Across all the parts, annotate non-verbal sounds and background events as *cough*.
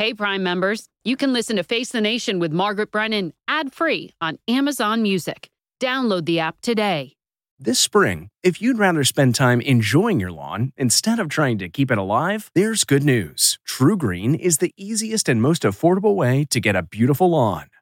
Hey, Prime members, you can listen to Face the Nation with Margaret Brennan ad free on Amazon Music. Download the app today. This spring, if you'd rather spend time enjoying your lawn instead of trying to keep it alive, there's good news. TruGreen is the easiest and most affordable way to get a beautiful lawn.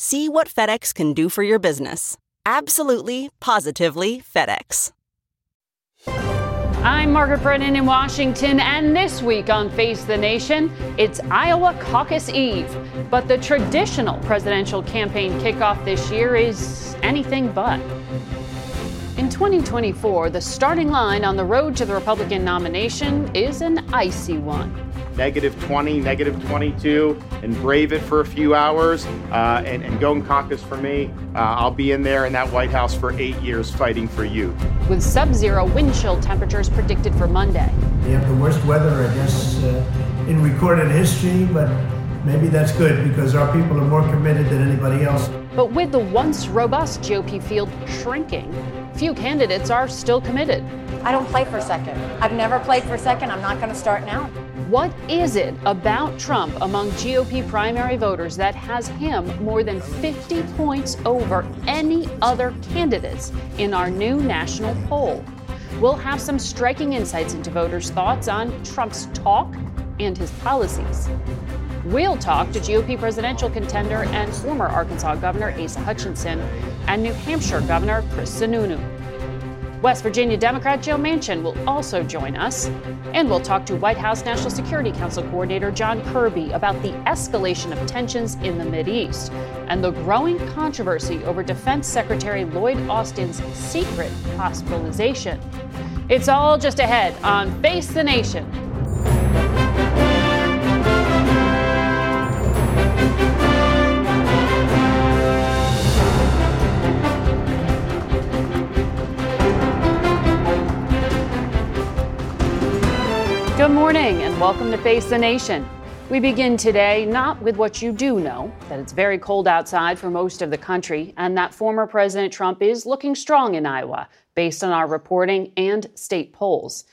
See what FedEx can do for your business. Absolutely, positively FedEx. I'm Margaret Brennan in Washington, and this week on Face the Nation, it's Iowa Caucus Eve. But the traditional presidential campaign kickoff this year is anything but. In 2024, the starting line on the road to the Republican nomination is an icy one negative 20, negative 22, and brave it for a few hours uh, and, and go and caucus for me. Uh, I'll be in there in that White House for eight years fighting for you. With sub zero wind chill temperatures predicted for Monday. We have the worst weather, I guess, uh, in recorded history, but maybe that's good because our people are more committed than anybody else. But with the once robust GOP field shrinking, few candidates are still committed. I don't play for second. I've never played for second. I'm not going to start now. What is it about Trump among GOP primary voters that has him more than 50 points over any other candidates in our new national poll? We'll have some striking insights into voters' thoughts on Trump's talk and his policies. We'll talk to GOP presidential contender and former Arkansas Governor Asa Hutchinson and New Hampshire Governor Chris Sununu. West Virginia Democrat Joe Manchin will also join us. And we'll talk to White House National Security Council Coordinator John Kirby about the escalation of tensions in the East and the growing controversy over Defense Secretary Lloyd Austin's secret hospitalization. It's all just ahead on Face the Nation. Good morning and welcome to Face the Nation. We begin today not with what you do know that it's very cold outside for most of the country, and that former President Trump is looking strong in Iowa, based on our reporting and state polls.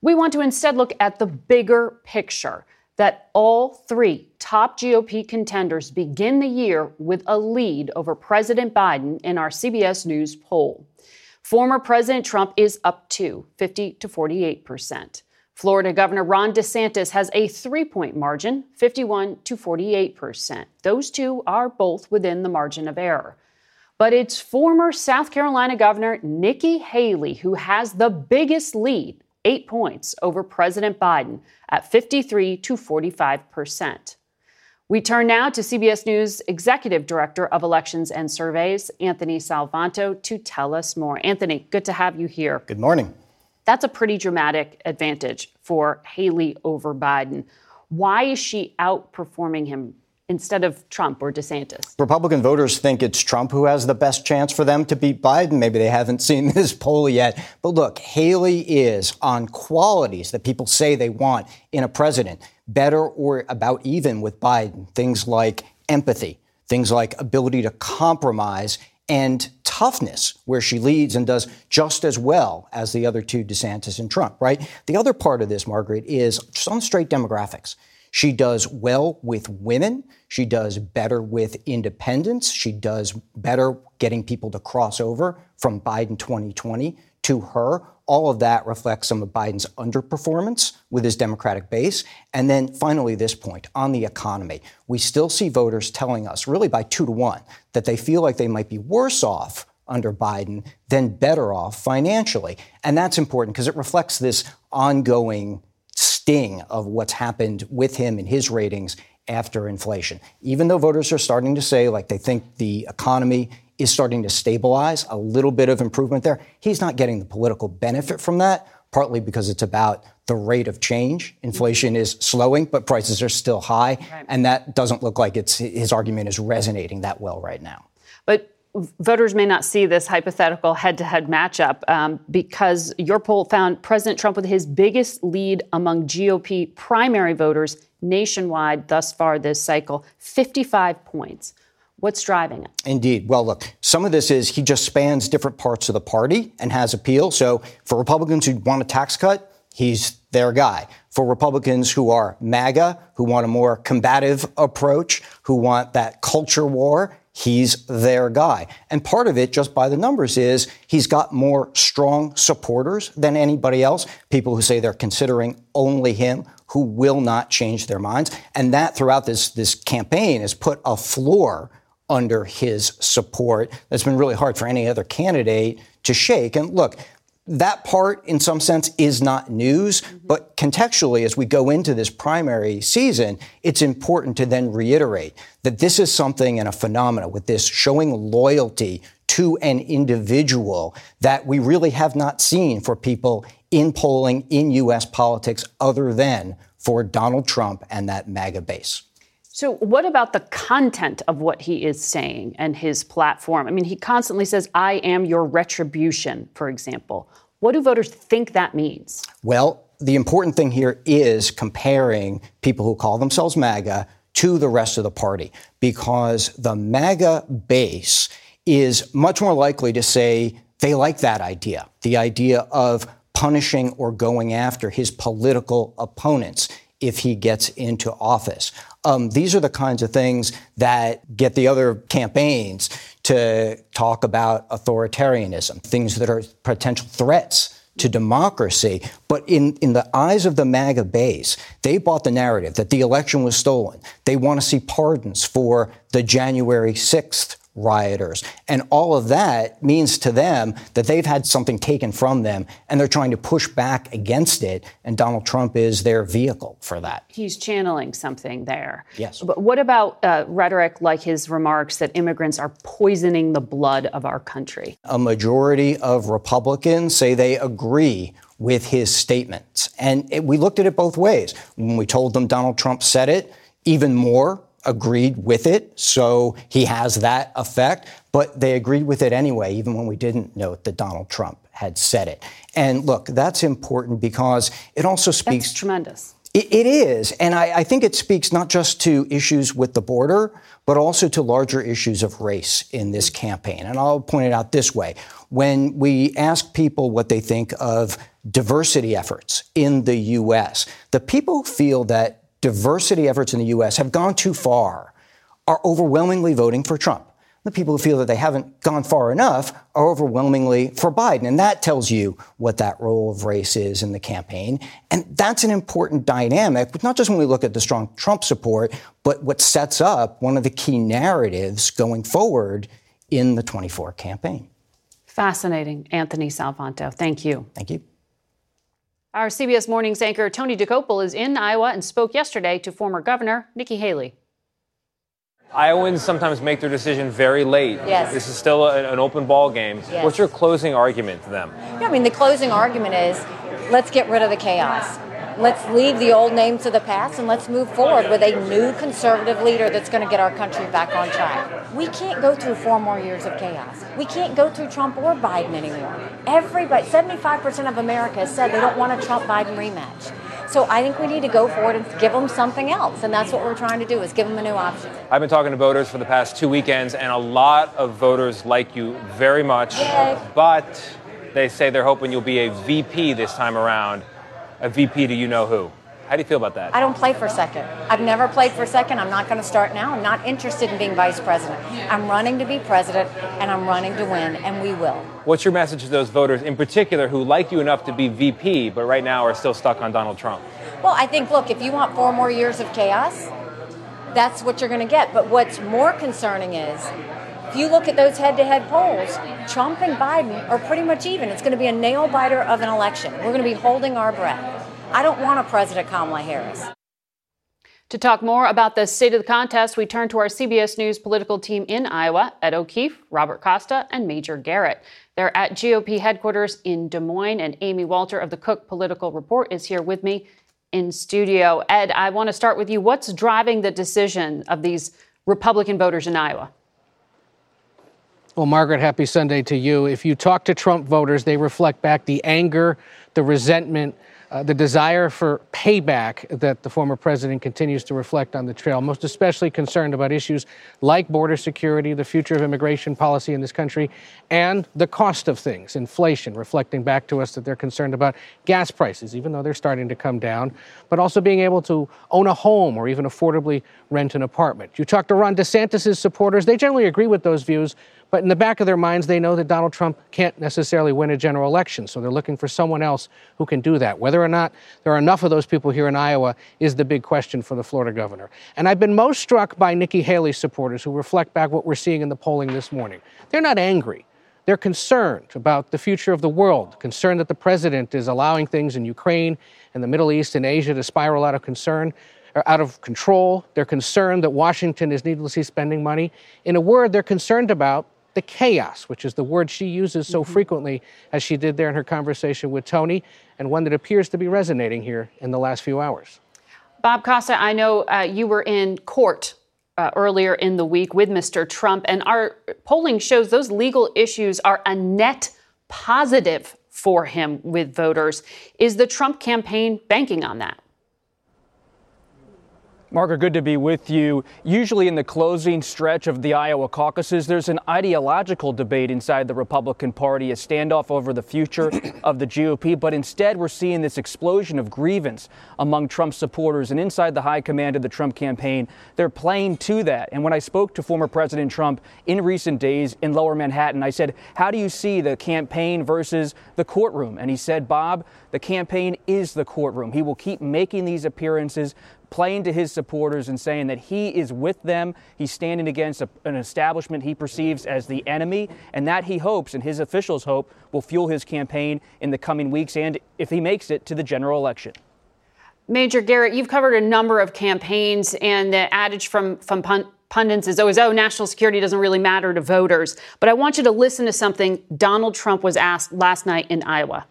We want to instead look at the bigger picture that all three top GOP contenders begin the year with a lead over President Biden in our CBS News poll. Former President Trump is up to 50 to 48 percent. Florida Governor Ron DeSantis has a three point margin, 51 to 48 percent. Those two are both within the margin of error. But it's former South Carolina Governor Nikki Haley who has the biggest lead, eight points over President Biden at 53 to 45 percent. We turn now to CBS News Executive Director of Elections and Surveys, Anthony Salvanto, to tell us more. Anthony, good to have you here. Good morning. That's a pretty dramatic advantage for Haley over Biden. Why is she outperforming him instead of Trump or DeSantis? Republican voters think it's Trump who has the best chance for them to beat Biden. Maybe they haven't *laughs* seen this poll yet. But look, Haley is on qualities that people say they want in a president, better or about even with Biden. Things like empathy, things like ability to compromise and toughness, where she leads and does just as well as the other two, DeSantis and Trump, right? The other part of this, Margaret, is just on straight demographics. She does well with women. She does better with independents. She does better getting people to cross over from Biden 2020 to her. All of that reflects some of Biden's underperformance with his Democratic base. And then finally, this point on the economy. We still see voters telling us, really by two to one, that they feel like they might be worse off under Biden than better off financially. And that's important because it reflects this ongoing sting of what's happened with him and his ratings after inflation. Even though voters are starting to say, like, they think the economy is starting to stabilize, a little bit of improvement there, he's not getting the political benefit from that, partly because it's about the rate of change. Inflation is slowing, but prices are still high. Right. And that doesn't look like it's his argument is resonating that well right now. But voters may not see this hypothetical head to head matchup um, because your poll found President Trump with his biggest lead among GOP primary voters nationwide thus far this cycle 55 points. What's driving it? Indeed. Well, look, some of this is he just spans different parts of the party and has appeal. So for Republicans who want a tax cut, he's their guy. For Republicans who are MAGA, who want a more combative approach, who want that culture war, he's their guy. And part of it, just by the numbers, is he's got more strong supporters than anybody else, people who say they're considering only him, who will not change their minds. And that throughout this, this campaign has put a floor under his support that's been really hard for any other candidate to shake. And look, that part, in some sense, is not news. Mm-hmm. But contextually, as we go into this primary season, it's important to then reiterate that this is something and a phenomenon with this showing loyalty to an individual that we really have not seen for people in polling in U.S. politics other than for Donald Trump and that MAGA base. So, what about the content of what he is saying and his platform? I mean, he constantly says, I am your retribution, for example. What do voters think that means? Well, the important thing here is comparing people who call themselves MAGA to the rest of the party because the MAGA base is much more likely to say they like that idea, the idea of punishing or going after his political opponents if he gets into office. Um, these are the kinds of things that get the other campaigns to talk about authoritarianism, things that are potential threats to democracy. But in, in the eyes of the MAGA base, they bought the narrative that the election was stolen. They want to see pardons for the January 6th rioters. And all of that means to them that they've had something taken from them and they're trying to push back against it. And Donald Trump is their vehicle for that. He's channeling something there. Yes. But what about uh, rhetoric like his remarks that immigrants are poisoning the blood of our country? A majority of Republicans say they agree with his statements. And it, we looked at it both ways. When we told them Donald Trump said it, even more agreed with it, so he has that effect. But they agreed with it anyway, even when we didn't note that Donald Trump had said it. And look, that's important because it also speaks. That's tremendous. it, it is. And I, I think it speaks not just to issues with the border, but also to larger issues of race in this campaign. And I'll point it out this way. When we ask people what they think of diversity efforts in the U.S., the people feel that diversity efforts in the U.S. have gone too far are overwhelmingly voting for Trump. The people who feel that they haven't gone far enough are overwhelmingly for Biden. And that tells you what that role of race is in the campaign. And that's an important dynamic, not just when we look at the strong Trump support, but what sets up one of the key narratives going forward in the 24 campaign. Fascinating. Anthony Salvanto, thank you. Thank you. Our CBS Mornings anchor Tony Dokoupil is in Iowa and spoke yesterday to former Governor Nikki Haley. Iowans sometimes make their decision very late. Yes. This is still a, an open ball game. Yes. What's your closing argument to them? Yeah, I mean, the closing argument is let's get rid of the chaos. Let's leave the old names of the past and let's move forward with a new conservative leader that's going to get our country back on track. We can't go through four more years of chaos. We can't go through Trump or Biden anymore. Everybody, 75% of America has said they don't want a Trump Biden rematch. So I think we need to go forward and give them something else, and that's what we're trying to do is give them a new option. I've been talking to voters for the past two weekends, and a lot of voters like you very much, Yay. but they say they're hoping you'll be a VP this time around. A VP, do you know who? How do you feel about that? I don't play for second. I've never played for second. I'm not going to start now. I'm not interested in being vice president. I'm running to be president, and I'm running to win, and we will. What's your message to those voters in particular who like you enough to be VP, but right now are still stuck on Donald Trump? Well, I think, look, if you want four more years of chaos, that's what you're going to get. But what's more concerning is if you look at those head to head polls, Trump and Biden are pretty much even. It's going to be a nail biter of an election. We're going to be holding our breath. I don't want a President Kamala Harris. To talk more about the state of the contest, we turn to our CBS News political team in Iowa, Ed O'Keefe, Robert Costa, and Major Garrett. They're at GOP headquarters in Des Moines, and Amy Walter of the Cook Political Report is here with me in studio. Ed, I want to start with you. What's driving the decision of these Republican voters in Iowa? Well, Margaret, happy Sunday to you. If you talk to Trump voters, they reflect back the anger, the resentment, uh, the desire for payback that the former president continues to reflect on the trail, most especially concerned about issues like border security, the future of immigration policy in this country, and the cost of things, inflation, reflecting back to us that they're concerned about gas prices, even though they're starting to come down, but also being able to own a home or even affordably rent an apartment. You talk to Ron DeSantis' supporters, they generally agree with those views, but in the back of their minds, they know that Donald Trump can't necessarily win a general election. So they're looking for someone else who can do that. Whether or not there are enough of those people here in Iowa is the big question for the Florida governor. And I've been most struck by Nikki Haley's supporters who reflect back what we're seeing in the polling this morning. They're not angry. They're concerned about the future of the world, concerned that the president is allowing things in Ukraine and the Middle East and Asia to spiral out of concern or out of control. They're concerned that Washington is needlessly spending money. In a word, they're concerned about the chaos, which is the word she uses so mm-hmm. frequently as she did there in her conversation with Tony, and one that appears to be resonating here in the last few hours. Bob Costa, I know uh, you were in court uh, earlier in the week with Mr. Trump, and our polling shows those legal issues are a net positive for him with voters. Is the Trump campaign banking on that? Margaret, good to be with you. Usually, in the closing stretch of the Iowa caucuses, there's an ideological debate inside the Republican Party, a standoff over the future *coughs* of the GOP. But instead, we're seeing this explosion of grievance among Trump supporters. And inside the high command of the Trump campaign, they're playing to that. And when I spoke to former President Trump in recent days in lower Manhattan, I said, How do you see the campaign versus the courtroom? And he said, Bob, the campaign is the courtroom. He will keep making these appearances playing to his supporters and saying that he is with them. He's standing against a, an establishment he perceives as the enemy, and that he hopes, and his officials hope, will fuel his campaign in the coming weeks and, if he makes it, to the general election. Major Garrett, you've covered a number of campaigns, and the adage from, from pun- pundits is always, oh, national security doesn't really matter to voters. But I want you to listen to something Donald Trump was asked last night in Iowa.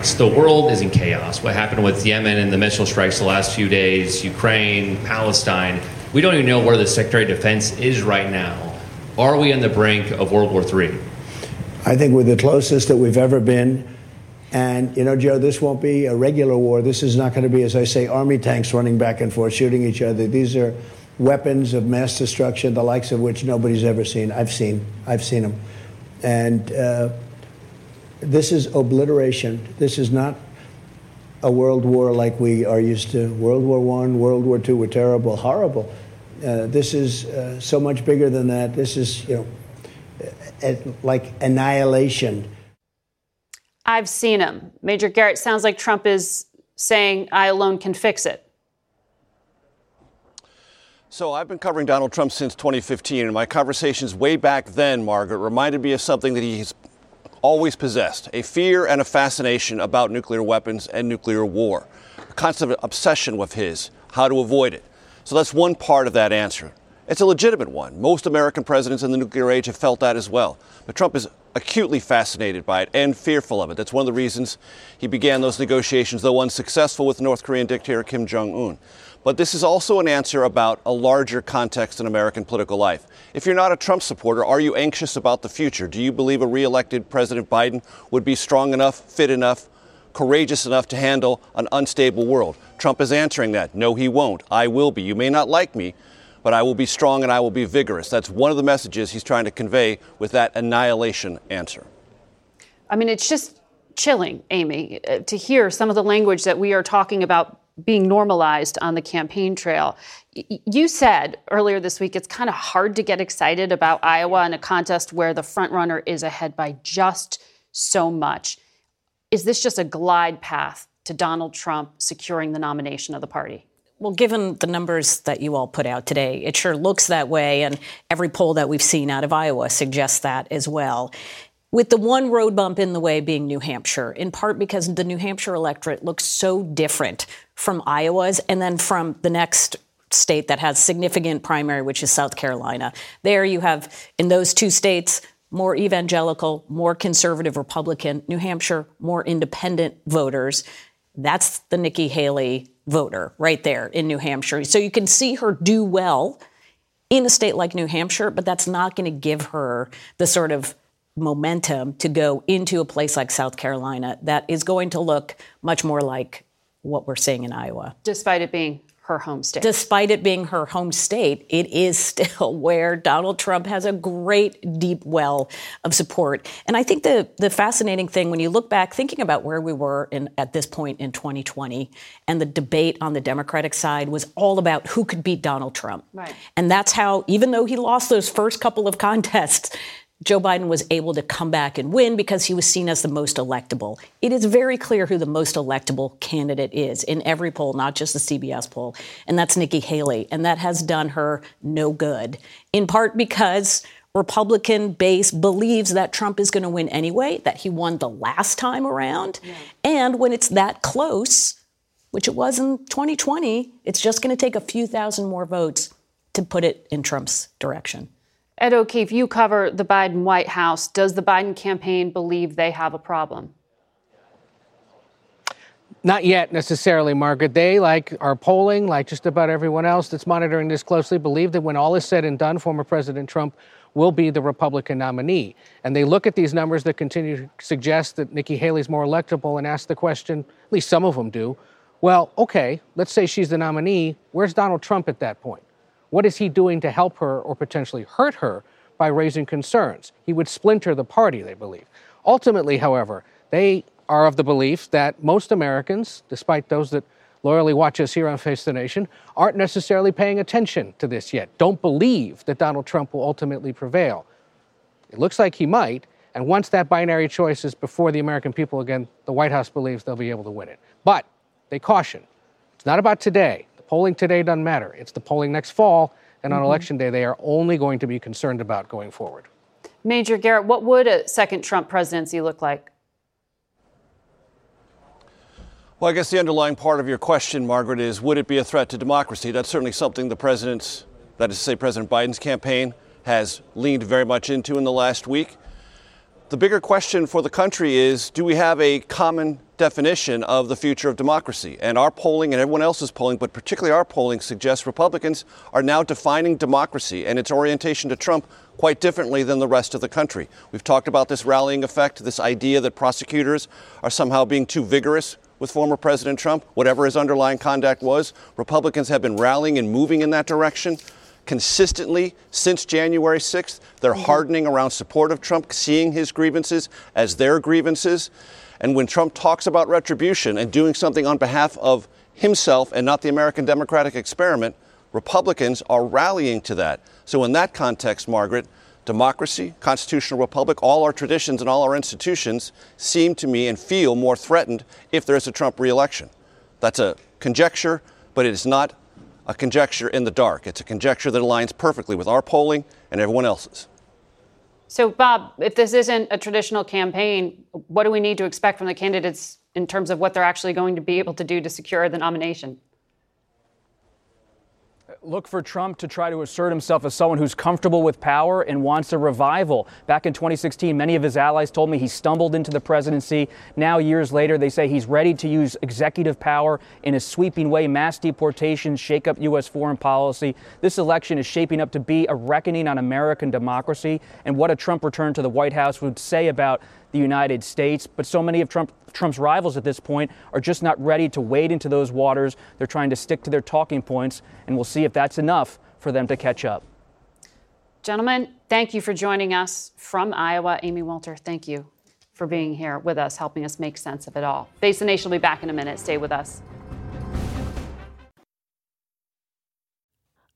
The world is in chaos. What happened with Yemen and the missile strikes the last few days, Ukraine, Palestine, we don't even know where the Secretary of Defense is right now. Are we on the brink of World War III? I think we're the closest that we've ever been. And, you know, Joe, this won't be a regular war. This is not going to be, as I say, army tanks running back and forth, shooting each other. These are weapons of mass destruction, the likes of which nobody's ever seen. I've seen. I've seen them. And, uh, this is obliteration. This is not a world war like we are used to. World War One, World War Two were terrible, horrible. Uh, this is uh, so much bigger than that. This is, you know, like annihilation. I've seen him. Major Garrett sounds like Trump is saying, I alone can fix it. So I've been covering Donald Trump since 2015, and my conversations way back then, Margaret, reminded me of something that he's always possessed a fear and a fascination about nuclear weapons and nuclear war, a constant obsession with his, how to avoid it. So that's one part of that answer. It's a legitimate one. Most American presidents in the nuclear age have felt that as well. But Trump is acutely fascinated by it and fearful of it. That's one of the reasons he began those negotiations, though unsuccessful, with North Korean dictator Kim Jong un. But this is also an answer about a larger context in American political life. If you're not a Trump supporter, are you anxious about the future? Do you believe a reelected President Biden would be strong enough, fit enough, courageous enough to handle an unstable world? Trump is answering that. No, he won't. I will be. You may not like me, but I will be strong and I will be vigorous. That's one of the messages he's trying to convey with that annihilation answer. I mean, it's just chilling, Amy, uh, to hear some of the language that we are talking about being normalized on the campaign trail. You said earlier this week it's kind of hard to get excited about Iowa in a contest where the frontrunner is ahead by just so much. Is this just a glide path to Donald Trump securing the nomination of the party? Well, given the numbers that you all put out today, it sure looks that way. And every poll that we've seen out of Iowa suggests that as well. With the one road bump in the way being New Hampshire, in part because the New Hampshire electorate looks so different from Iowa's and then from the next state that has significant primary, which is South Carolina. There you have, in those two states, more evangelical, more conservative Republican, New Hampshire, more independent voters. That's the Nikki Haley voter right there in New Hampshire. So you can see her do well in a state like New Hampshire, but that's not going to give her the sort of momentum to go into a place like South Carolina that is going to look much more like what we're seeing in Iowa. Despite it being her home state. Despite it being her home state, it is still *laughs* where Donald Trump has a great deep well of support. And I think the the fascinating thing when you look back thinking about where we were in at this point in 2020 and the debate on the Democratic side was all about who could beat Donald Trump. Right. And that's how even though he lost those first couple of contests, Joe Biden was able to come back and win because he was seen as the most electable. It is very clear who the most electable candidate is in every poll, not just the CBS poll, and that's Nikki Haley. And that has done her no good, in part because Republican base believes that Trump is going to win anyway, that he won the last time around. Yeah. And when it's that close, which it was in 2020, it's just going to take a few thousand more votes to put it in Trump's direction. Ed O'Keefe, you cover the Biden White House. Does the Biden campaign believe they have a problem? Not yet necessarily, Margaret. They, like our polling, like just about everyone else that's monitoring this closely, believe that when all is said and done, former President Trump will be the Republican nominee. And they look at these numbers that continue to suggest that Nikki Haley's more electable and ask the question, at least some of them do, well, okay, let's say she's the nominee. Where's Donald Trump at that point? What is he doing to help her or potentially hurt her by raising concerns? He would splinter the party, they believe. Ultimately, however, they are of the belief that most Americans, despite those that loyally watch us here on Face the Nation, aren't necessarily paying attention to this yet, don't believe that Donald Trump will ultimately prevail. It looks like he might, and once that binary choice is before the American people again, the White House believes they'll be able to win it. But they caution it's not about today polling today doesn't matter. It's the polling next fall, and on mm-hmm. election day, they are only going to be concerned about going forward. Major Garrett, what would a second Trump presidency look like? Well, I guess the underlying part of your question, Margaret, is would it be a threat to democracy? That's certainly something the president's, that is to say, President Biden's campaign has leaned very much into in the last week. The bigger question for the country is do we have a common definition of the future of democracy. And our polling and everyone else's polling, but particularly our polling, suggests Republicans are now defining democracy and its orientation to Trump quite differently than the rest of the country. We've talked about this rallying effect, this idea that prosecutors are somehow being too vigorous with former President Trump, whatever his underlying conduct was. Republicans have been rallying and moving in that direction consistently since January 6th. They're mm-hmm. hardening around support of Trump, seeing his grievances as their grievances. And when Trump talks about retribution and doing something on behalf of himself and not the American democratic experiment, Republicans are rallying to that. So, in that context, Margaret, democracy, constitutional republic, all our traditions and all our institutions seem to me and feel more threatened if there's a Trump reelection. That's a conjecture, but it is not a conjecture in the dark. It's a conjecture that aligns perfectly with our polling and everyone else's. So, Bob, if this isn't a traditional campaign, what do we need to expect from the candidates in terms of what they're actually going to be able to do to secure the nomination? Look for Trump to try to assert himself as someone who's comfortable with power and wants a revival. Back in 2016, many of his allies told me he stumbled into the presidency. Now, years later, they say he's ready to use executive power in a sweeping way, mass deportations, shake up U.S. foreign policy. This election is shaping up to be a reckoning on American democracy and what a Trump return to the White House would say about the United States. But so many of Trump, Trump's rivals at this point are just not ready to wade into those waters. They're trying to stick to their talking points, and we'll see if that's enough for them to catch up. Gentlemen, thank you for joining us from Iowa. Amy Walter, thank you for being here with us, helping us make sense of it all. Face the Nation will be back in a minute. Stay with us.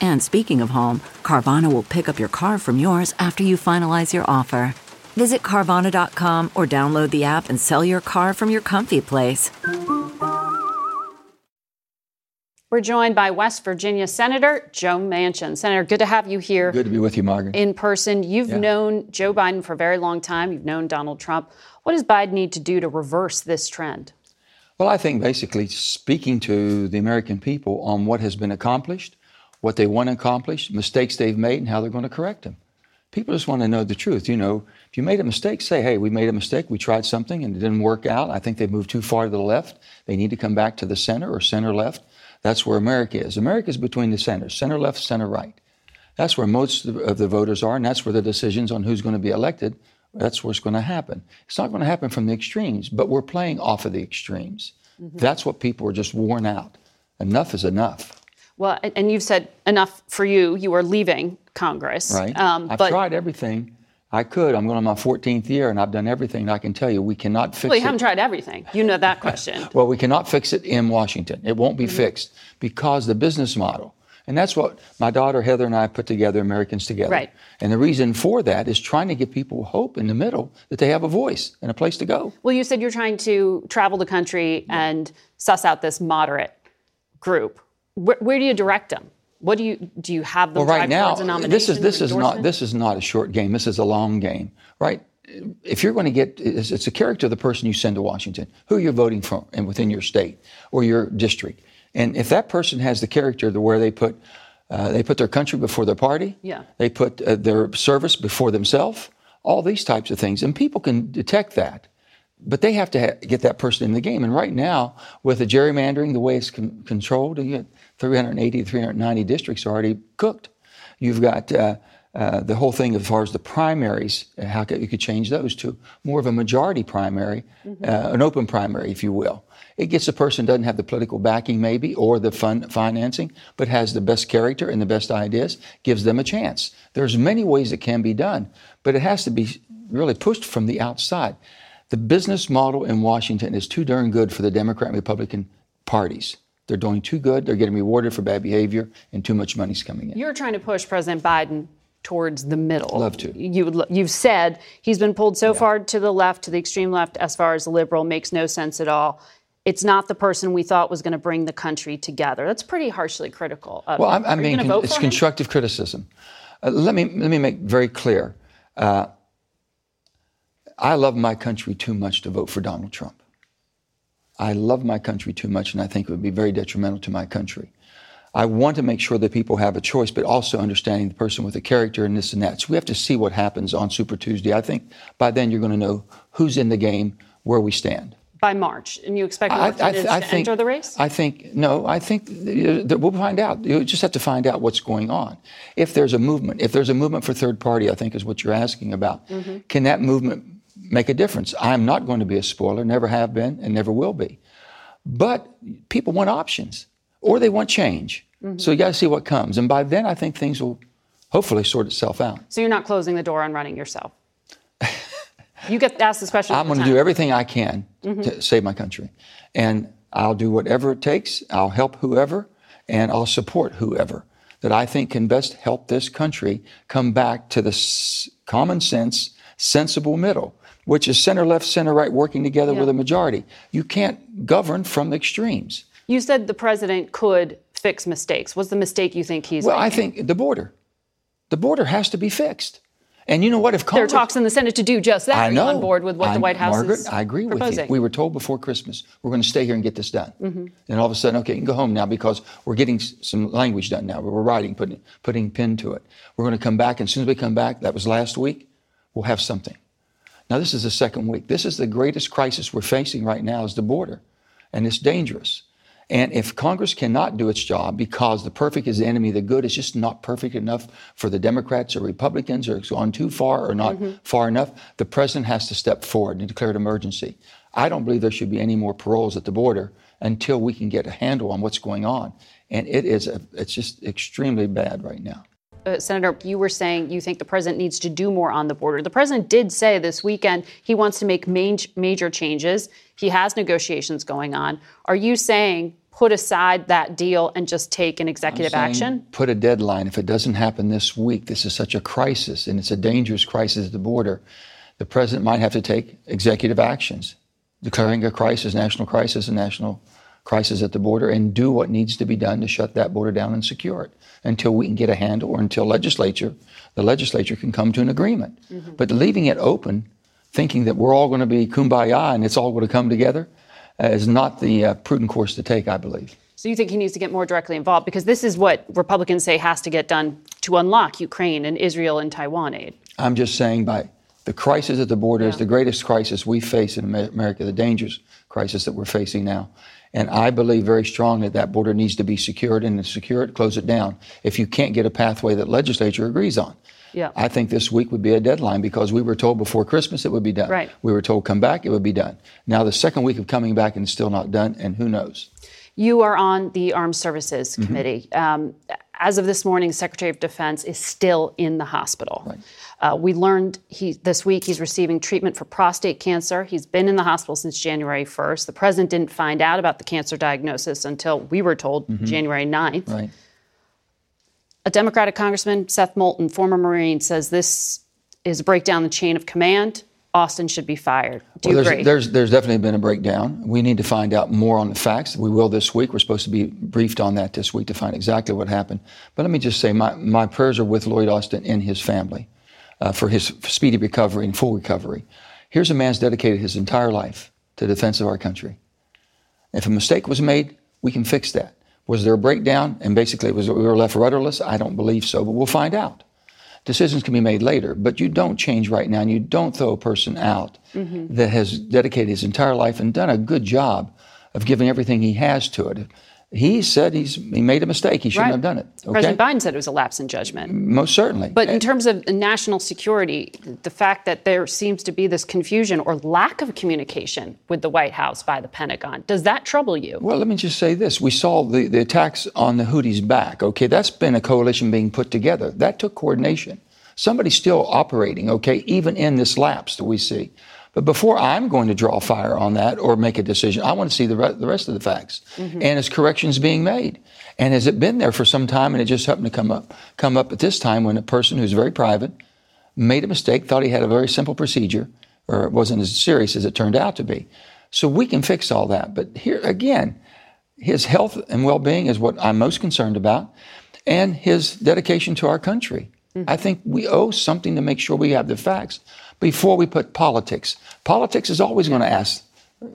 And speaking of home, Carvana will pick up your car from yours after you finalize your offer. Visit Carvana.com or download the app and sell your car from your comfy place. We're joined by West Virginia Senator Joe Manchin. Senator, good to have you here. Good to be with you, Margaret. In person. You've yeah. known Joe Biden for a very long time. You've known Donald Trump. What does Biden need to do to reverse this trend? Well, I think basically speaking to the American people on what has been accomplished, what they want to accomplish, mistakes they've made, and how they're going to correct them. People just want to know the truth. You know, if you made a mistake, say, hey, we made a mistake. We tried something and it didn't work out. I think they moved too far to the left. They need to come back to the center or center left. That's where America is. America is between the centers center left, center right. That's where most of the voters are, and that's where the decisions on who's going to be elected, that's what's going to happen. It's not going to happen from the extremes, but we're playing off of the extremes. Mm-hmm. That's what people are just worn out. Enough is enough. Well, and you've said enough for you. You are leaving Congress. Right. Um, I've but, tried everything I could. I'm going on my 14th year, and I've done everything. I can tell you, we cannot fix it. Well, you haven't tried everything. You know that *laughs* question. well, we cannot fix it in Washington. It won't be mm-hmm. fixed because the business model. And that's what my daughter Heather and I put together, Americans Together. Right. And the reason for that is trying to give people hope in the middle that they have a voice and a place to go. Well, you said you're trying to travel the country yeah. and suss out this moderate group. Where, where do you direct them? What do you do? You have them well, right now. This is this is not this is not a short game. This is a long game, right? If you're going to get, it's, it's a character of the person you send to Washington, who you're voting for, and within your state or your district, and if that person has the character to where they put uh, they put their country before their party, yeah. they put uh, their service before themselves, all these types of things, and people can detect that but they have to ha- get that person in the game. And right now, with the gerrymandering, the way it's con- controlled, you 380 to 390 districts already cooked. You've got uh, uh, the whole thing as far as the primaries, how could, you could change those to more of a majority primary, mm-hmm. uh, an open primary, if you will. It gets a person doesn't have the political backing maybe or the fund financing, but has the best character and the best ideas, gives them a chance. There's many ways it can be done, but it has to be really pushed from the outside. The business model in Washington is too darn good for the Democrat and Republican parties. They're doing too good. They're getting rewarded for bad behavior, and too much money's coming in. You're trying to push President Biden towards the middle. Love to. You you've said he's been pulled so yeah. far to the left, to the extreme left, as far as liberal, makes no sense at all. It's not the person we thought was going to bring the country together. That's pretty harshly critical. well, I, I mean, con- it's constructive criticism. Uh, let me let me make very clear. Uh, I love my country too much to vote for Donald Trump. I love my country too much, and I think it would be very detrimental to my country. I want to make sure that people have a choice, but also understanding the person with a character and this and that. So we have to see what happens on Super Tuesday. I think by then you're going to know who's in the game, where we stand. By March, and you expect I, I, I, to think, enter the race? I think no. I think we'll find out. You just have to find out what's going on. If there's a movement, if there's a movement for third party, I think is what you're asking about. Mm-hmm. Can that movement make a difference. I'm not going to be a spoiler, never have been, and never will be. But people want options or they want change. Mm-hmm. So you got to see what comes. And by then, I think things will hopefully sort itself out. So you're not closing the door on running yourself? *laughs* you get asked this question. I'm going to do everything I can mm-hmm. to save my country. And I'll do whatever it takes. I'll help whoever and I'll support whoever that I think can best help this country come back to the s- common sense, sensible middle which is center left, center right working together yeah. with a majority. You can't govern from extremes. You said the president could fix mistakes. What's the mistake you think he's well, making? I think the border. The border has to be fixed. And you know what? If Congress, there are talks in the Senate to do just that. I know. On board with what I'm, the White House Margaret, is I agree proposing? with you. We were told before Christmas we're going to stay here and get this done. Mm-hmm. And all of a sudden, okay, you can go home now because we're getting some language done now. We're writing, putting putting pen to it. We're going to come back, and as soon as we come back, that was last week, we'll have something. Now this is the second week. This is the greatest crisis we're facing right now is the border, and it's dangerous. And if Congress cannot do its job because the perfect is the enemy of the good, it's just not perfect enough for the Democrats or Republicans, or it's gone too far or not Mm-hmm. far enough, the president has to step forward and declare an emergency. I don't believe there should be any more paroles at the border until we can get a handle on what's going on. And it is, a, it's just extremely bad right now. Uh, Senator, you were saying you think the president needs to do more on the border. The president did say this weekend he wants to make ma- major changes. He has negotiations going on. Are you saying put aside that deal and just take an executive action? Put a deadline. If it doesn't happen this week, this is such a crisis and it's a dangerous crisis at the border. The president might have to take executive actions, declaring a crisis, national crisis, a national crisis at the border, and do what needs to be done to shut that border down and secure it until we can get a handle or until legislature, the legislature can come to an agreement. Mm-hmm. But leaving it open, thinking that we're all going to be kumbaya and it's all going to come together, uh, is not the uh, prudent course to take, I believe. So you think he needs to get more directly involved because this is what Republicans say has to get done to unlock Ukraine and Israel and Taiwan aid. I'm just saying by the crisis at the border is the greatest crisis we face in America, the dangerous crisis that we're facing now. And I believe very strongly that that border needs to be secured and to secure it, close it down. If you can't get a pathway that legislature agrees on. Yeah. I think this week would be a deadline because we were told before Christmas it would be done. Right. We were told come back, it would be done. Now the second week of coming back and it's still not done, and who knows? You are on the Armed Services Mhm. Committee. Um, as of this morning, Secretary of Defense is still in the hospital. Uh, we learned he, this week he's receiving treatment for prostate cancer. He's been in the hospital since January 1st. The president didn't find out about the cancer diagnosis until we were told Mhm. January 9th. Right. A Democratic Congressman, Seth Moulton, former Marine, says this is a breakdown in the chain of command. Austin should be fired. Do you Well, agree? there's, there's, there's definitely been a breakdown. We need to find out more on the facts. We will this week. We're supposed to be briefed on that this week to find exactly what happened. But let me just say, my, my prayers are with Lloyd Austin and his family uh, for his speedy recovery and full recovery. Here's a man's dedicated his entire life to the defense of our country. If a mistake was made, we can fix that. Was there a breakdown and basically was, we were left rudderless? I don't believe so, but we'll find out. Decisions can be made later, but you don't change right now and you don't throw a person out Mhm. that has dedicated his entire life and done a good job of giving everything he has to it. He said he's he made a mistake. He shouldn't Right. have done it. Okay? President Biden said it was a lapse in judgment. Most certainly. But in terms of national security, the fact that there seems to be this confusion or lack of communication with the White House by the Pentagon, does that trouble you? Well, let me just say this. We saw the, the attacks on the Houthis back. Okay, that's been a coalition being put together. That took coordination. Somebody's still operating, okay, even in this lapse that we see. But before I'm going to draw fire on that or make a decision, I want to see the, re- the rest of the facts. Mhm. And is corrections being made? And has it been there for some time and it just happened to come up come up at this time when a person who's very private made a mistake, thought he had a very simple procedure, or it wasn't as serious as it turned out to be. So we can fix all that. But here again, his health and well being is what I'm most concerned about, and his dedication to our country. I think we owe something to make sure we have the facts before we put politics. Politics is always going to ask,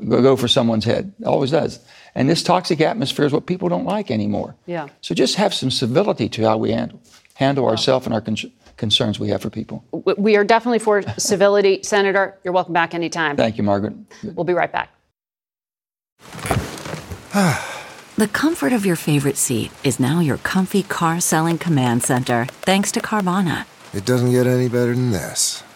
go go for someone's head, always does. And this toxic atmosphere is what people don't like anymore. Yeah. So just have some civility to how we handle handle ourselves and our con- concerns we have for people. We are definitely for *laughs* civility. Senator, you're welcome back anytime. Thank you, Margaret. We'll be right back. *sighs* The comfort of your favorite seat is now your comfy car selling command center, thanks to Carvana. It doesn't get any better than this.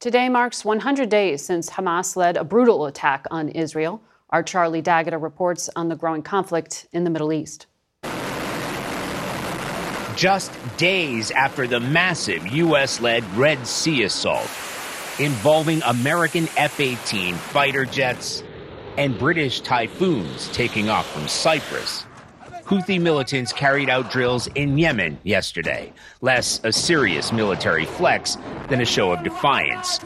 Today marks 100 days since Hamas led a brutal attack on Israel. Our Charlie D'Agata reports on the growing conflict in the Middle East. Just days after the massive U.S. led Red Sea assault involving American F 18 fighter jets and British typhoons taking off from Cyprus. Houthi militants carried out drills in Yemen yesterday, less a serious military flex than a show of defiance.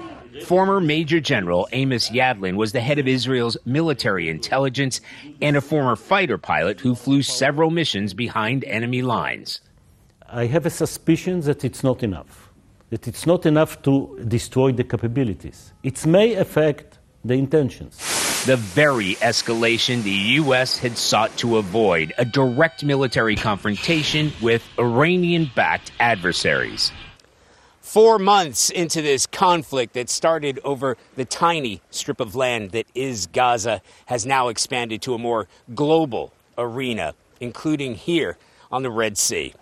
Former Major General Amos Yadlin was the head of Israel's military intelligence and a former fighter pilot who flew several missions behind enemy lines. I have a suspicion that it's not enough, that it's not enough to destroy the capabilities. It may affect the intentions the very escalation the U.S. had sought to avoid a direct military confrontation with Iranian backed adversaries. Four months into this conflict that started over the tiny strip of land that is Gaza has now expanded to a more global arena, including here on the Red Sea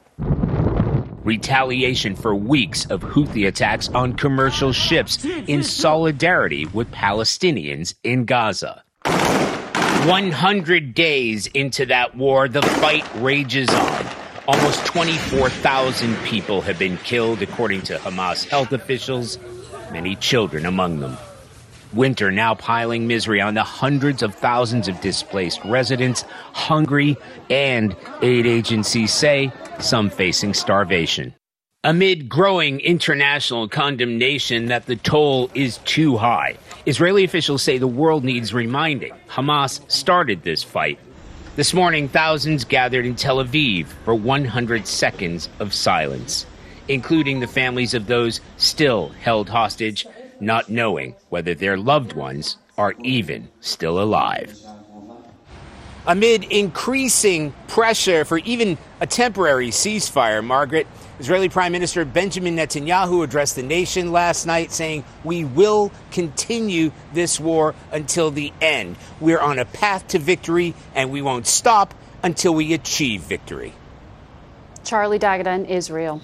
retaliation for weeks of Houthi attacks on commercial ships in solidarity with Palestinians in Gaza. 100 days into that war, the fight rages on. Almost 24,000 people have been killed, according to Hamas health officials, many children among them. Winter now piling misery on the hundreds of thousands of displaced residents, hungry, and aid agencies say some facing starvation. Amid growing international condemnation that the toll is too high, Israeli officials say the world needs reminding. Hamas started this fight. This morning, thousands gathered in Tel Aviv for 100 seconds of silence, including the families of those still held hostage, not knowing whether their loved ones are even still alive amid increasing pressure for even a temporary ceasefire. Margaret, Israeli Prime Minister Benjamin Netanyahu addressed the nation last night saying, We will continue this war until the end. We're on a path to victory and we won't stop until we achieve victory. Charlie D'Agata in Israel.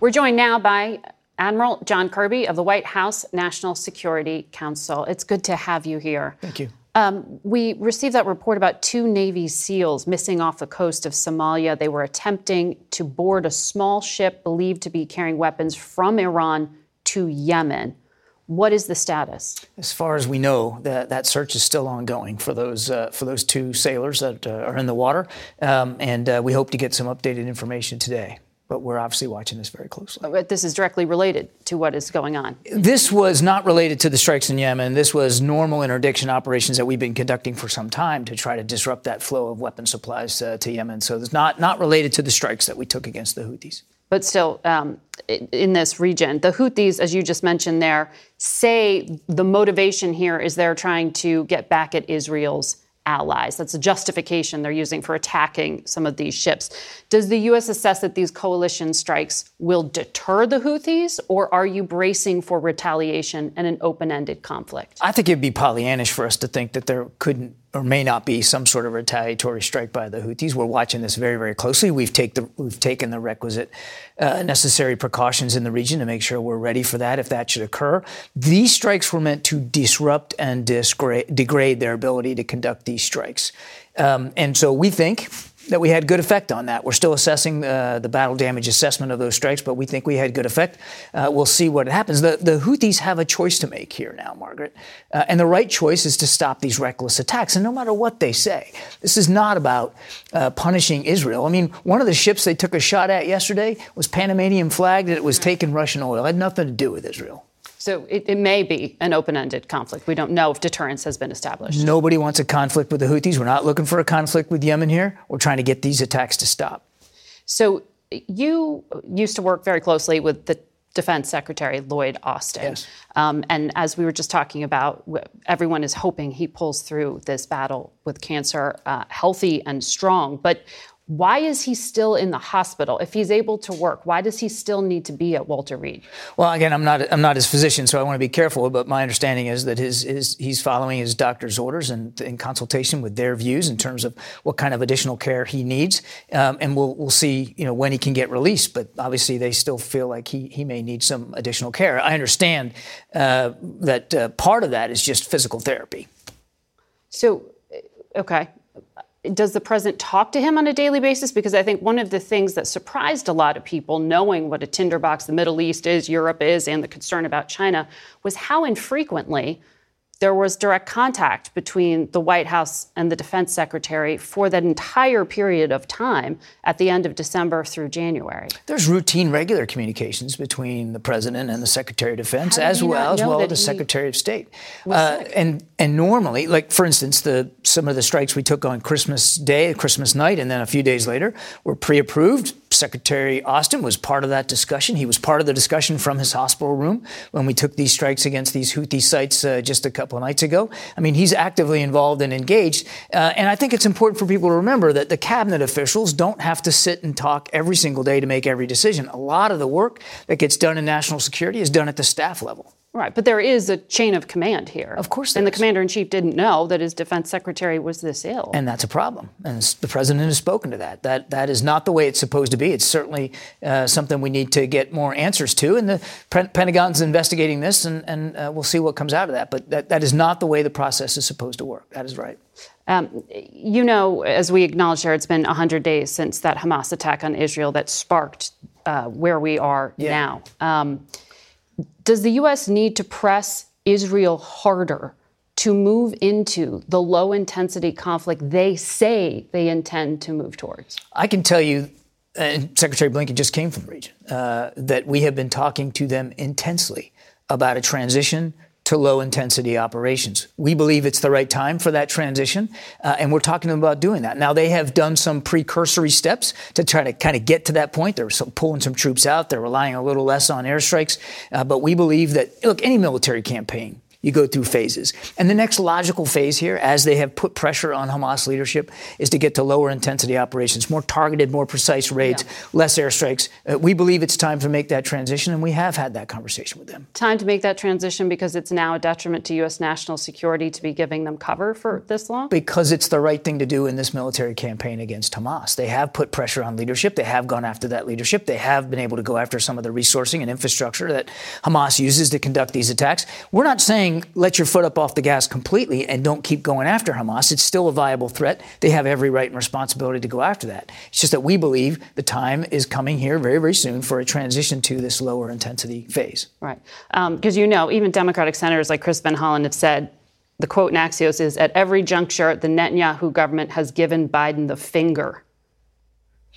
We're joined now by Admiral John Kirby of the White House National Security Council. It's good to have you here. Thank you. Um, we received that report about two Navy SEALs missing off the coast of Somalia. They were attempting to board a small ship believed to be carrying weapons from Iran to Yemen. What is the status? As far as we know, that, that search is still ongoing for those uh, for those two sailors that uh, are in the water, um, and uh, we hope to get some updated information today but we're obviously watching this very closely. But this is directly related to what is going on. This was not related to the strikes in Yemen. This was normal interdiction operations that we've been conducting for some time to try to disrupt that flow of weapon supplies uh, to Yemen. So it's not not related to the strikes that we took against the Houthis. But still, um, in this region, the Houthis, as you just mentioned there, say the motivation here is they're trying to get back at Israel's allies. That's a justification they're using for attacking some of these ships. Does the U.S. assess that these coalition strikes will deter the Houthis, or are you bracing for retaliation and an open ended conflict? I think it'd be Pollyannish for us to think that there couldn't or may not be some sort of retaliatory strike by the Houthis. We're watching this very, very closely. We've, take the, we've taken the requisite uh, necessary precautions in the region to make sure we're ready for that if that should occur. These strikes were meant to disrupt and disgra- degrade their ability to conduct these strikes. Um, and so we think that we had good effect on that. We're still assessing uh, the battle damage assessment of those strikes, but we think we had good effect. Uh, we'll see what happens. The, the Houthis have a choice to make here now, Margaret. Uh, and the right choice is to stop these reckless attacks. And no matter what they say, this is not about uh, punishing Israel. I mean, one of the ships they took a shot at yesterday was Panamanian flagged and it was taking Russian oil. It had nothing to do with Israel. So it, it, may be an open ended conflict. We don't know if deterrence has been established. Nobody wants a conflict with the Houthis. We're not looking for a conflict with Yemen here. We're trying to get these attacks to stop. So you used to work very closely with the Defense Secretary Lloyd Austin. Yes. Um, and as we were just talking about, everyone is hoping he pulls through this battle with cancer uh, healthy and strong. But why is he still in the hospital if he's able to work? Why does he still need to be at Walter Reed? Well, again, I'm not I'm not his physician, so I want to be careful. But my understanding is that his, his he's following his doctor's orders and in consultation with their views in terms of what kind of additional care he needs. Um, and we'll we'll see you know when he can get released. But obviously, they still feel like he he may need some additional care. I understand uh, that uh, part of that is just physical therapy. So, okay, does the president talk to him on a daily basis? Because I think one of the things that surprised a lot of people, knowing what a tinderbox the Middle East is, Europe is, and the concern about China, was how infrequently there was direct contact between the White House and the defense secretary for that entire period of time at the end of December through January. There's routine, regular communications between the president and the secretary of defense, as well as well as the secretary of state. Uh, and and normally, like for instance, the some of the strikes we took on Christmas Day, Christmas night, and then a few days later were pre-approved Secretary Austin was part of that discussion. He was part of the discussion from his hospital room when we took these strikes against these Houthi sites uh, just a couple of nights ago. I mean, he's actively involved and engaged. Uh, and I think it's important for people to remember that the cabinet officials don't have to sit and talk every single day to make every decision. A lot of the work that gets done in national security is done at the staff level. Right, but there is a chain of command here. Of course, and the commander in chief didn't know that his defense secretary was this ill, and that's a problem. And the president has spoken to that. That that is not the way it's supposed to be. It's certainly uh, something we need to get more answers to. And the Pentagon's investigating this, and, and uh, we'll see what comes out of that. But that, that is not the way the process is supposed to work. That is right. Um, you know, as we acknowledge here, it's been 100 days since that Hamas attack on Israel that sparked uh, where we are yeah. now. Um, does the U.S. need to press Israel harder to move into the low intensity conflict they say they intend to move towards? I can tell you, and Secretary Blinken just came from the region, uh, that we have been talking to them intensely about a transition to low intensity operations. We believe it's the right time for that transition, uh, and we're talking to them about doing that. Now, they have done some precursory steps to try to kind of get to that point. They're pulling some troops out, they're relying a little less on airstrikes, uh, but we believe that, look, any military campaign you go through phases. And the next logical phase here, as they have put pressure on Hamas leadership, is to get to lower intensity operations, more targeted, more precise raids, yeah. less airstrikes. Uh, we believe it's time to make that transition, and we have had that conversation with them. Time to make that transition because it's now a detriment to U.S. national security to be giving them cover for this long? Because it's the right thing to do in this military campaign against Hamas. They have put pressure on leadership. They have gone after that leadership. They have been able to go after some of the resourcing and infrastructure that Hamas uses to conduct these attacks. We're not saying saying let your foot up off the gas completely and don't keep going after Hamas. It's still a viable threat. They have every right and responsibility to go after that. It's just that we believe the time is coming here very, very soon for a transition to this lower intensity phase. Right. Because um, you know, even Democratic senators like Chris Van Hollen have said the quote in Axios is at every juncture, the Netanyahu government has given Biden the finger.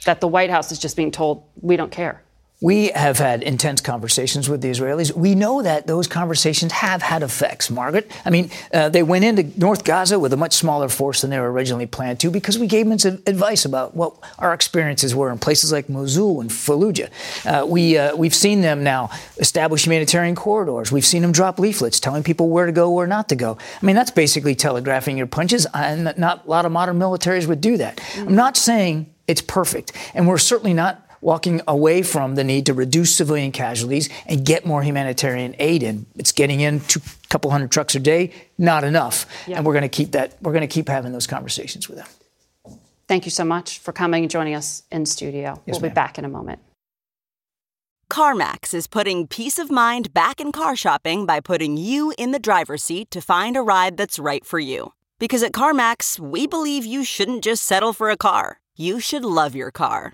That the White House is just being told, we don't care. We have had intense conversations with the Israelis. We know that those conversations have had effects, Margaret. I mean, uh, they went into North Gaza with a much smaller force than they were originally planned to because we gave them some advice about what our experiences were in places like Mosul and Fallujah. Uh, we, uh, we've seen them now establish humanitarian corridors. We've seen them drop leaflets telling people where to go, where not to go. I mean, that's basically telegraphing your punches, and not a lot of modern militaries would do that. Mm-hmm. I'm not saying it's perfect, and we're certainly not walking away from the need to reduce civilian casualties and get more humanitarian aid in. It's getting in a couple hundred trucks a day, not enough. Yeah. And we're going to keep that, we're going to keep having those conversations with them. Thank you so much for coming and joining us in studio. Yes, we'll ma'am. be back in a moment. CarMax is putting peace of mind back in car shopping by putting you in the driver's seat to find a ride that's right for you. Because at CarMax, we believe you shouldn't just settle for a car, you should love your car.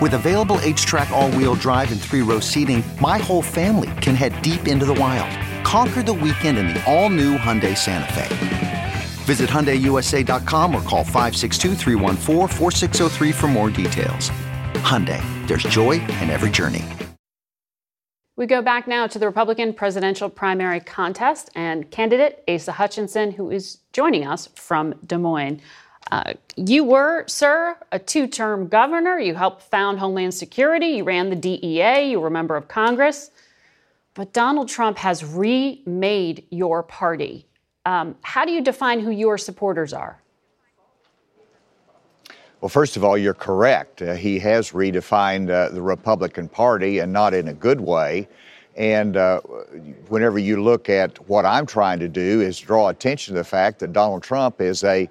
With available H-Track all-wheel drive and three-row seating, my whole family can head deep into the wild. Conquer the weekend in the all-new Hyundai Santa Fe. Visit HyundaiUSA.com or call 562 for more details. Hyundai, there's joy in every journey. We go back now to the Republican presidential primary contest and candidate Asa Hutchinson, who is joining us from Des Moines. Uh, you were, sir, a two term governor. You helped found Homeland Security. You ran the DEA. You were a member of Congress. But Donald Trump has remade your party. Um, how do you define who your supporters are? Well, first of all, you're correct. Uh, he has redefined uh, the Republican Party and not in a good way. And uh, whenever you look at what I'm trying to do, is draw attention to the fact that Donald Trump is a a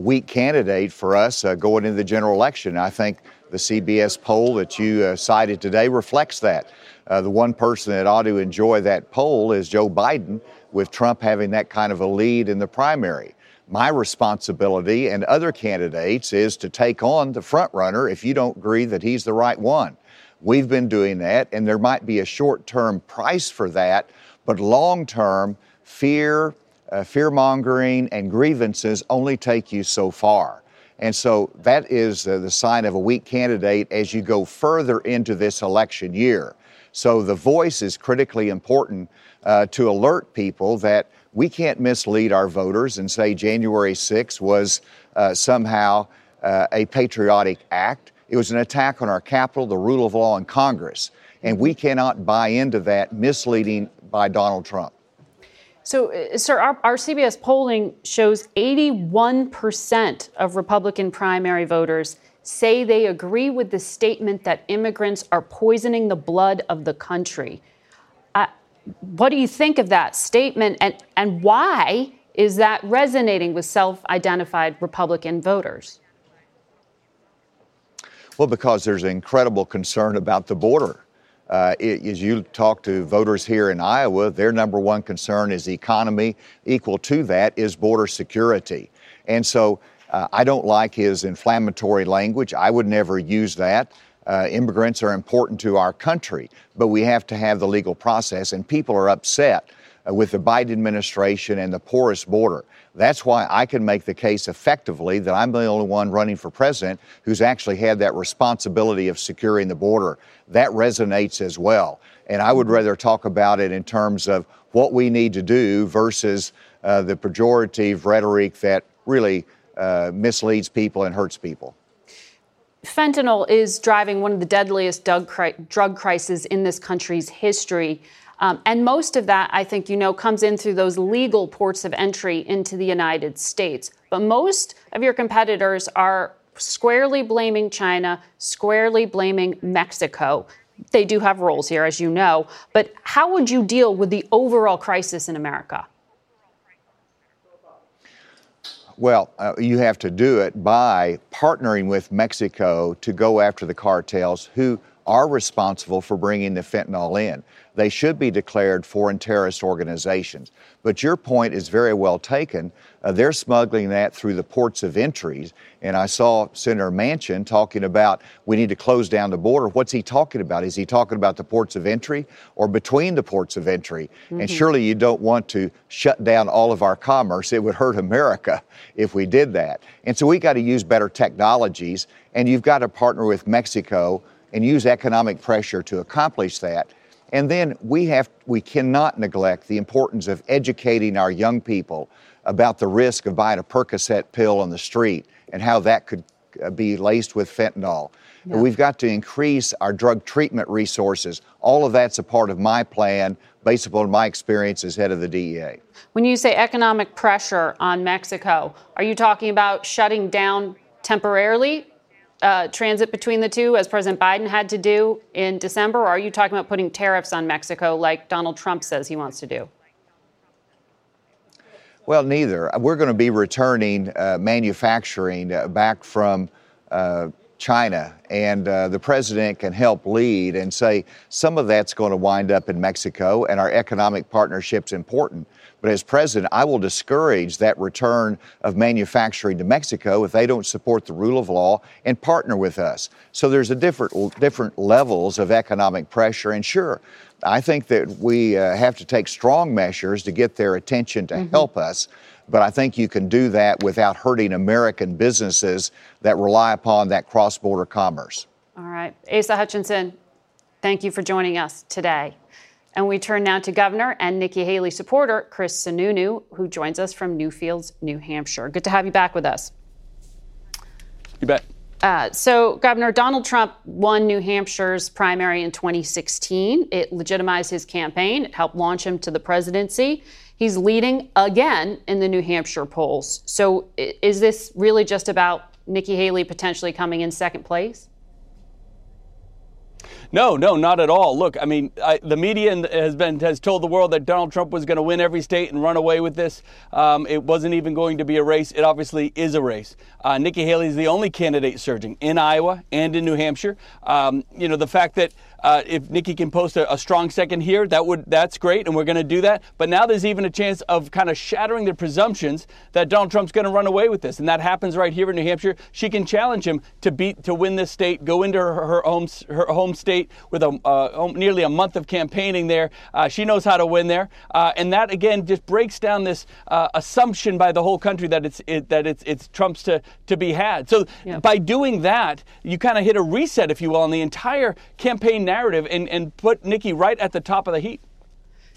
weak candidate for us uh, going into the general election. I think the CBS poll that you uh, cited today reflects that. Uh, the one person that ought to enjoy that poll is Joe Biden, with Trump having that kind of a lead in the primary. My responsibility and other candidates is to take on the front runner if you don't agree that he's the right one. We've been doing that, and there might be a short term price for that, but long term, fear, uh, fear mongering and grievances only take you so far. And so that is uh, the sign of a weak candidate as you go further into this election year. So the voice is critically important uh, to alert people that we can't mislead our voters and say January 6 was uh, somehow uh, a patriotic act. It was an attack on our Capitol, the rule of law, and Congress. And we cannot buy into that misleading by Donald Trump. So, uh, sir, our, our, CBS polling shows 81% of Republican primary voters say they agree with the statement that immigrants are poisoning the blood of the country. Uh, what do you think of that statement, and, and why is that resonating with self identified Republican voters? Well, because there's incredible concern about the border. Uh, it, as you talk to voters here in Iowa, their number one concern is the economy. Equal to that is border security. And so uh, I don't like his inflammatory language. I would never use that. Uh, immigrants are important to our country, but we have to have the legal process, and people are upset uh, with the Biden administration and the porous border. That's why I can make the case effectively that I'm the only one running for president who's actually had that responsibility of securing the border. That resonates as well. And I would rather talk about it in terms of what we need to do versus uh, the pejorative rhetoric that really uh, misleads people and hurts people. Fentanyl is driving one of the deadliest drug crises in this country's history. Um, and most of that, I think you know, comes in through those legal ports of entry into the United States. But most of your competitors are squarely blaming China, squarely blaming Mexico. They do have roles here, as you know. But how would you deal with the overall crisis in America? Well, uh, you have to do it by partnering with Mexico to go after the cartels who are responsible for bringing the fentanyl in. They should be declared foreign terrorist organizations. But your point is very well taken. Uh, they're smuggling that through the ports of entries. And I saw Senator Manchin talking about we need to close down the border. What's he talking about? Is he talking about the ports of entry or between the ports of entry? Mm-hmm. And surely you don't want to shut down all of our commerce. It would hurt America if we did that. And so we got to use better technologies, and you've got to partner with Mexico and use economic pressure to accomplish that. And then we have we cannot neglect the importance of educating our young people about the risk of buying a Percocet pill on the street and how that could uh, be laced with fentanyl. Yeah. We've got to increase our drug treatment resources. All of that's a part of my plan based upon my experience as head of the DEA. When you say economic pressure on Mexico, are you talking about shutting down temporarily uh, transit between the two, as President Biden had to do in December, or are you talking about putting tariffs on Mexico like Donald Trump says he wants to do? Well, neither. We're going to be returning uh, manufacturing uh, back from uh, China and uh, the president can help lead and say some of that's going to wind up in Mexico, and our economic partnership's important. But as president, I will discourage that return of manufacturing to Mexico if they don't support the rule of law and partner with us. So there's a different different levels of economic pressure, and sure. I think that we uh, have to take strong measures to get their attention to mm-hmm. help us but I think you can do that without hurting American businesses that rely upon that cross border commerce. All right. Asa Hutchinson, thank you for joining us today. And we turn now to Governor and Nikki Haley supporter Chris Sununu, who joins us from Newfields, New Hampshire. Good to have you back with us. You bet. Uh, so, Governor Donald Trump won New Hampshire's primary in 2016. It legitimized his campaign, it helped launch him to the presidency. He's leading again in the New Hampshire polls. So, is this really just about Nikki Haley potentially coming in second place? No, no, not at all. Look, I mean, I, the media has been has told the world that Donald Trump was going to win every state and run away with this. Um, it wasn't even going to be a race. It obviously is a race. Uh, Nikki Haley is the only candidate surging in Iowa and in New Hampshire. Um, you know, the fact that uh, if Nikki can post a, a, strong second here, that would that's great, and we're going to do that. But now there's even a chance of kind of shattering the presumptions that Donald Trump's going to run away with this, and that happens right here in New Hampshire. She can challenge him to beat to win this state, go into her, her home her home state with a uh, nearly a month of campaigning there. Uh, she knows how to win there, uh, and that again just breaks down this uh, assumption by the whole country that it's it, that it's it's Trump's to to be had. So yeah. by doing that, you kind of hit a reset, if you will, on the entire campaign narrative and, and put Nikki right at the top of the heap.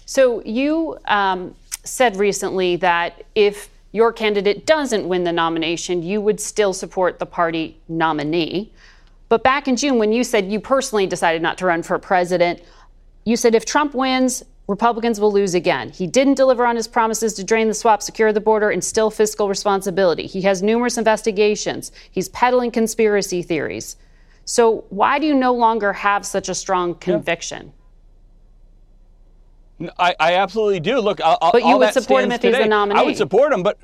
So you um, said recently that if your candidate doesn't win the nomination, you would still support the party nominee. But back in June, when you said you personally decided not to run for president, you said if Trump wins, Republicans will lose again. He didn't deliver on his promises to drain the swamp, secure the border, and instill fiscal responsibility. He has numerous investigations. He's peddling conspiracy theories. So, why do you no longer have such a strong conviction? I, I absolutely do. Look, I'll, but you would support him if today. he's the nominee. I would support him, but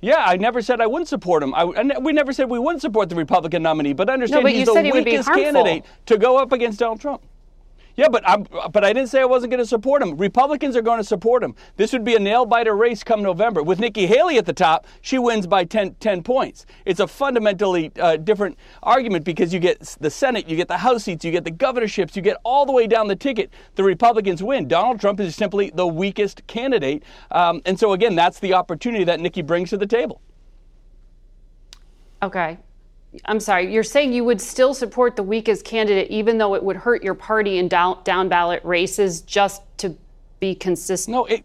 yeah, I never said I wouldn't support him. I, we never said we wouldn't support the Republican nominee, but understand no, but he's the weakest candidate to go up against Donald Trump. Yeah, but I'm, but I didn't say I wasn't going to support him. Republicans are going to support him. This would be a nail biter race come November. With Nikki Haley at the top, she wins by 10, 10 points. It's a fundamentally uh, different argument because you get the Senate, you get the House seats, you get the governorships, you get all the way down the ticket. The Republicans win. Donald Trump is simply the weakest candidate, um, and so again, that's the opportunity that Nikki brings to the table. Okay. I'm sorry, you're saying you would still support the weakest candidate even though it would hurt your party in down, down ballot races just to be consistent? No, it,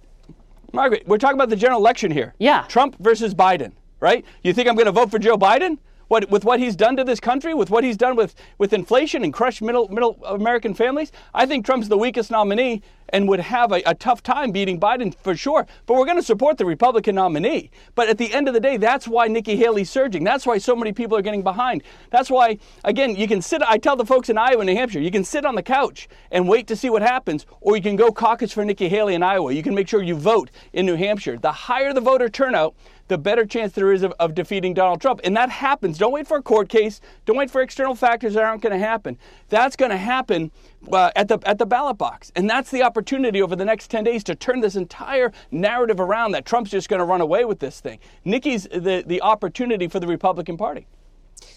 Margaret, we're talking about the general election here. Yeah. Trump versus Biden, right? You think I'm going to vote for Joe Biden? What, with what he's done to this country, with what he's done with, with inflation and crushed middle, middle American families, I think Trump's the weakest nominee and would have a, a tough time beating Biden for sure. But we're going to support the Republican nominee. But at the end of the day, that's why Nikki Haley's surging. That's why so many people are getting behind. That's why, again, you can sit, I tell the folks in Iowa and New Hampshire, you can sit on the couch and wait to see what happens, or you can go caucus for Nikki Haley in Iowa. You can make sure you vote in New Hampshire. The higher the voter turnout, the better chance there is of, of, defeating Donald Trump. And that happens. Don't wait for a court case. Don't wait for external factors that aren't going to happen. That's going to happen uh, at the at the ballot box, and that's the opportunity over the next 10 days to turn this entire narrative around that Trump's just going to run away with this thing. Nikki's the the opportunity for the Republican Party.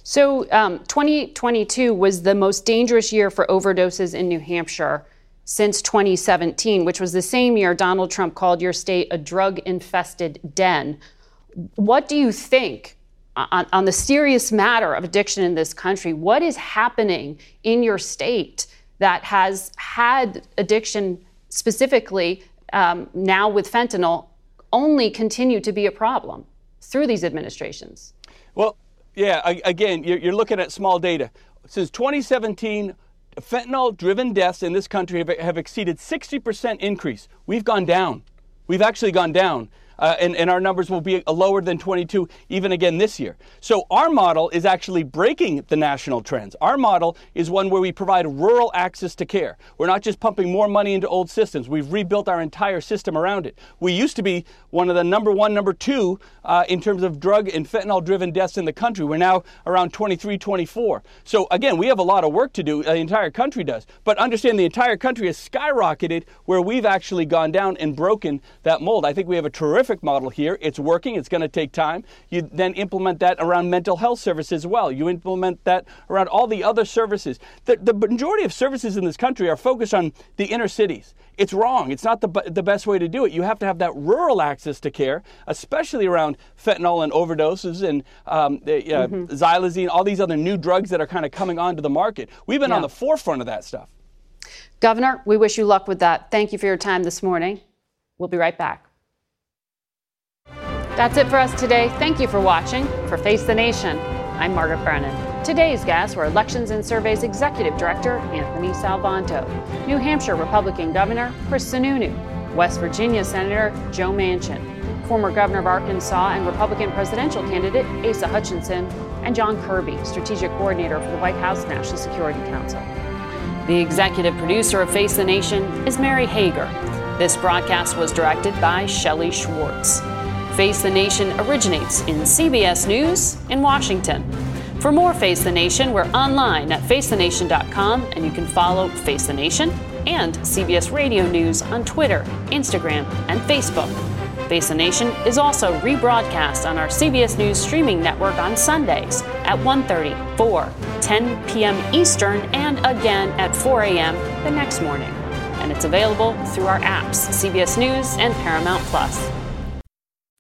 So, um, 2022 was the most dangerous year for overdoses in New Hampshire since 2017, which was the same year Donald Trump called your state a drug infested den. What do you think on, on, the serious matter of addiction in this country? What is happening in your state that has had addiction specifically um, now with fentanyl only continue to be a problem through these administrations? Well, yeah, again, you're looking at small data. Since 2017, fentanyl driven deaths in this country have, have exceeded 60% increase. We've gone down. We've actually gone down. Uh, and, and our numbers will be lower than 22 even again this year. So our model is actually breaking the national trends. Our model is one where we provide rural access to care. We're not just pumping more money into old systems. We've rebuilt our entire system around it. We used to be one of the number one, number two uh, in terms of drug and fentanyl-driven deaths in the country. We're now around 23, 24. So again, we have a lot of work to do. The entire country does. But understand the entire country has skyrocketed where we've actually gone down and broken that mold. I think we have a terrific model here. It's working. It's going to take time. You then implement that around mental health services as well. You implement that around all the other services. The, the majority of services in this country are focused on the inner cities. It's wrong. It's not the, the best way to do it. You have to have that rural access to care, especially around fentanyl and overdoses and um, uh, mm-hmm. xylazine, all these other new drugs that are kind of coming onto the market. We've been yeah. on the forefront of that stuff. Governor, we wish you luck with that. Thank you for your time this morning. We'll be right back. That's it for us today. Thank you for watching. For Face the Nation, I'm Margaret Brennan. Today's guests were Elections and Surveys Executive Director Anthony Salvanto, New Hampshire Republican Governor Chris Sununu, West Virginia Senator Joe Manchin, former Governor of Arkansas and Republican presidential candidate Asa Hutchinson, and John Kirby, Strategic Coordinator for the White House National Security Council. The executive producer of Face the Nation is Mary Hager. This broadcast was directed by Shelley Schwartz. Face the Nation originates in CBS News in Washington. For more Face the Nation, we're online at facethenation.com and you can follow Face the Nation and CBS Radio News on Twitter, Instagram, and Facebook. Face the Nation is also rebroadcast on our CBS News streaming network on Sundays at 1:30, 4, 10 p.m. Eastern, and again at 4 a.m. the next morning. And it's available through our apps, CBS News and Paramount Plus.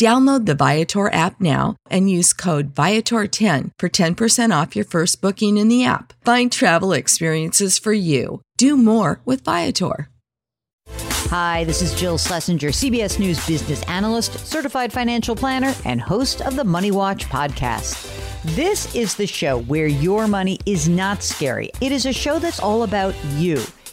Download the Viator app now and use code Viator10 for 10% off your first booking in the app. Find travel experiences for you. Do more with Viator. Hi, this is Jill Schlesinger, CBS News business analyst, certified financial planner, and host of the Money Watch podcast. This is the show where your money is not scary. It is a show that's all about you.